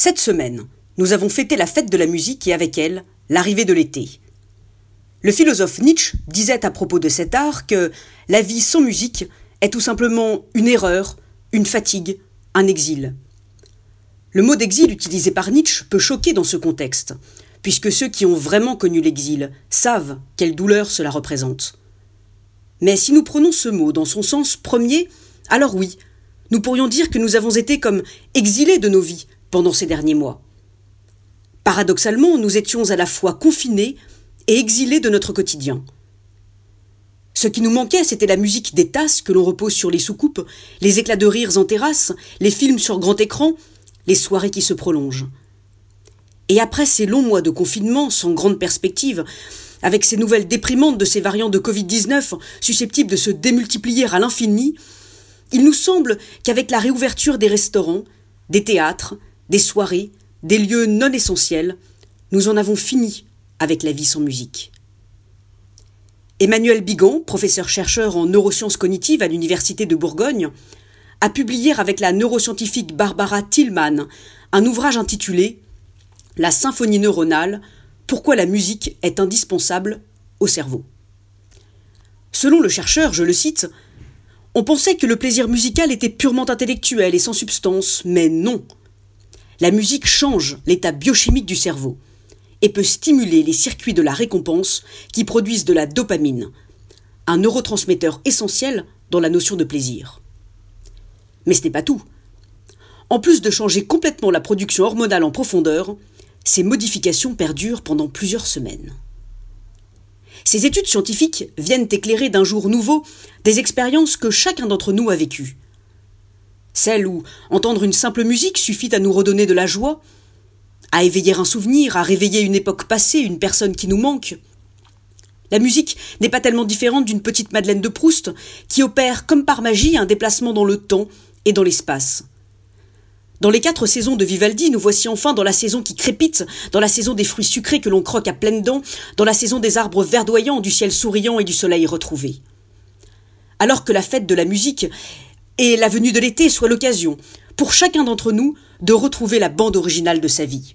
Cette semaine, nous avons fêté la fête de la musique et avec elle, l'arrivée de l'été. Le philosophe Nietzsche disait à propos de cet art que la vie sans musique est tout simplement une erreur, une fatigue, un exil. Le mot d'exil utilisé par Nietzsche peut choquer dans ce contexte, puisque ceux qui ont vraiment connu l'exil savent quelle douleur cela représente. Mais si nous prenons ce mot dans son sens premier, alors oui, nous pourrions dire que nous avons été comme exilés de nos vies pendant ces derniers mois. Paradoxalement, nous étions à la fois confinés et exilés de notre quotidien. Ce qui nous manquait, c'était la musique des tasses que l'on repose sur les soucoupes, les éclats de rires en terrasse, les films sur grand écran, les soirées qui se prolongent. Et après ces longs mois de confinement sans grande perspective, avec ces nouvelles déprimantes de ces variants de Covid-19 susceptibles de se démultiplier à l'infini, il nous semble qu'avec la réouverture des restaurants, des théâtres, des soirées, des lieux non essentiels, nous en avons fini avec la vie sans musique. Emmanuel Bigon, professeur-chercheur en neurosciences cognitives à l'Université de Bourgogne, a publié avec la neuroscientifique Barbara Tillman un ouvrage intitulé La symphonie neuronale, pourquoi la musique est indispensable au cerveau. Selon le chercheur, je le cite, on pensait que le plaisir musical était purement intellectuel et sans substance, mais non. La musique change l'état biochimique du cerveau et peut stimuler les circuits de la récompense qui produisent de la dopamine, un neurotransmetteur essentiel dans la notion de plaisir. Mais ce n'est pas tout. En plus de changer complètement la production hormonale en profondeur, ces modifications perdurent pendant plusieurs semaines. Ces études scientifiques viennent éclairer d'un jour nouveau des expériences que chacun d'entre nous a vécues. Celles où entendre une simple musique suffit à nous redonner de la joie, à éveiller un souvenir, à réveiller une époque passée, une personne qui nous manque. La musique n'est pas tellement différente d'une petite Madeleine de Proust qui opère comme par magie un déplacement dans le temps et dans l'espace. Dans les quatre saisons de Vivaldi, nous voici enfin dans la saison qui crépite, dans la saison des fruits sucrés que l'on croque à pleines dents, dans la saison des arbres verdoyants, du ciel souriant et du soleil retrouvé. Alors que la fête de la musique et la venue de l'été soit l'occasion, pour chacun d'entre nous, de retrouver la bande originale de sa vie.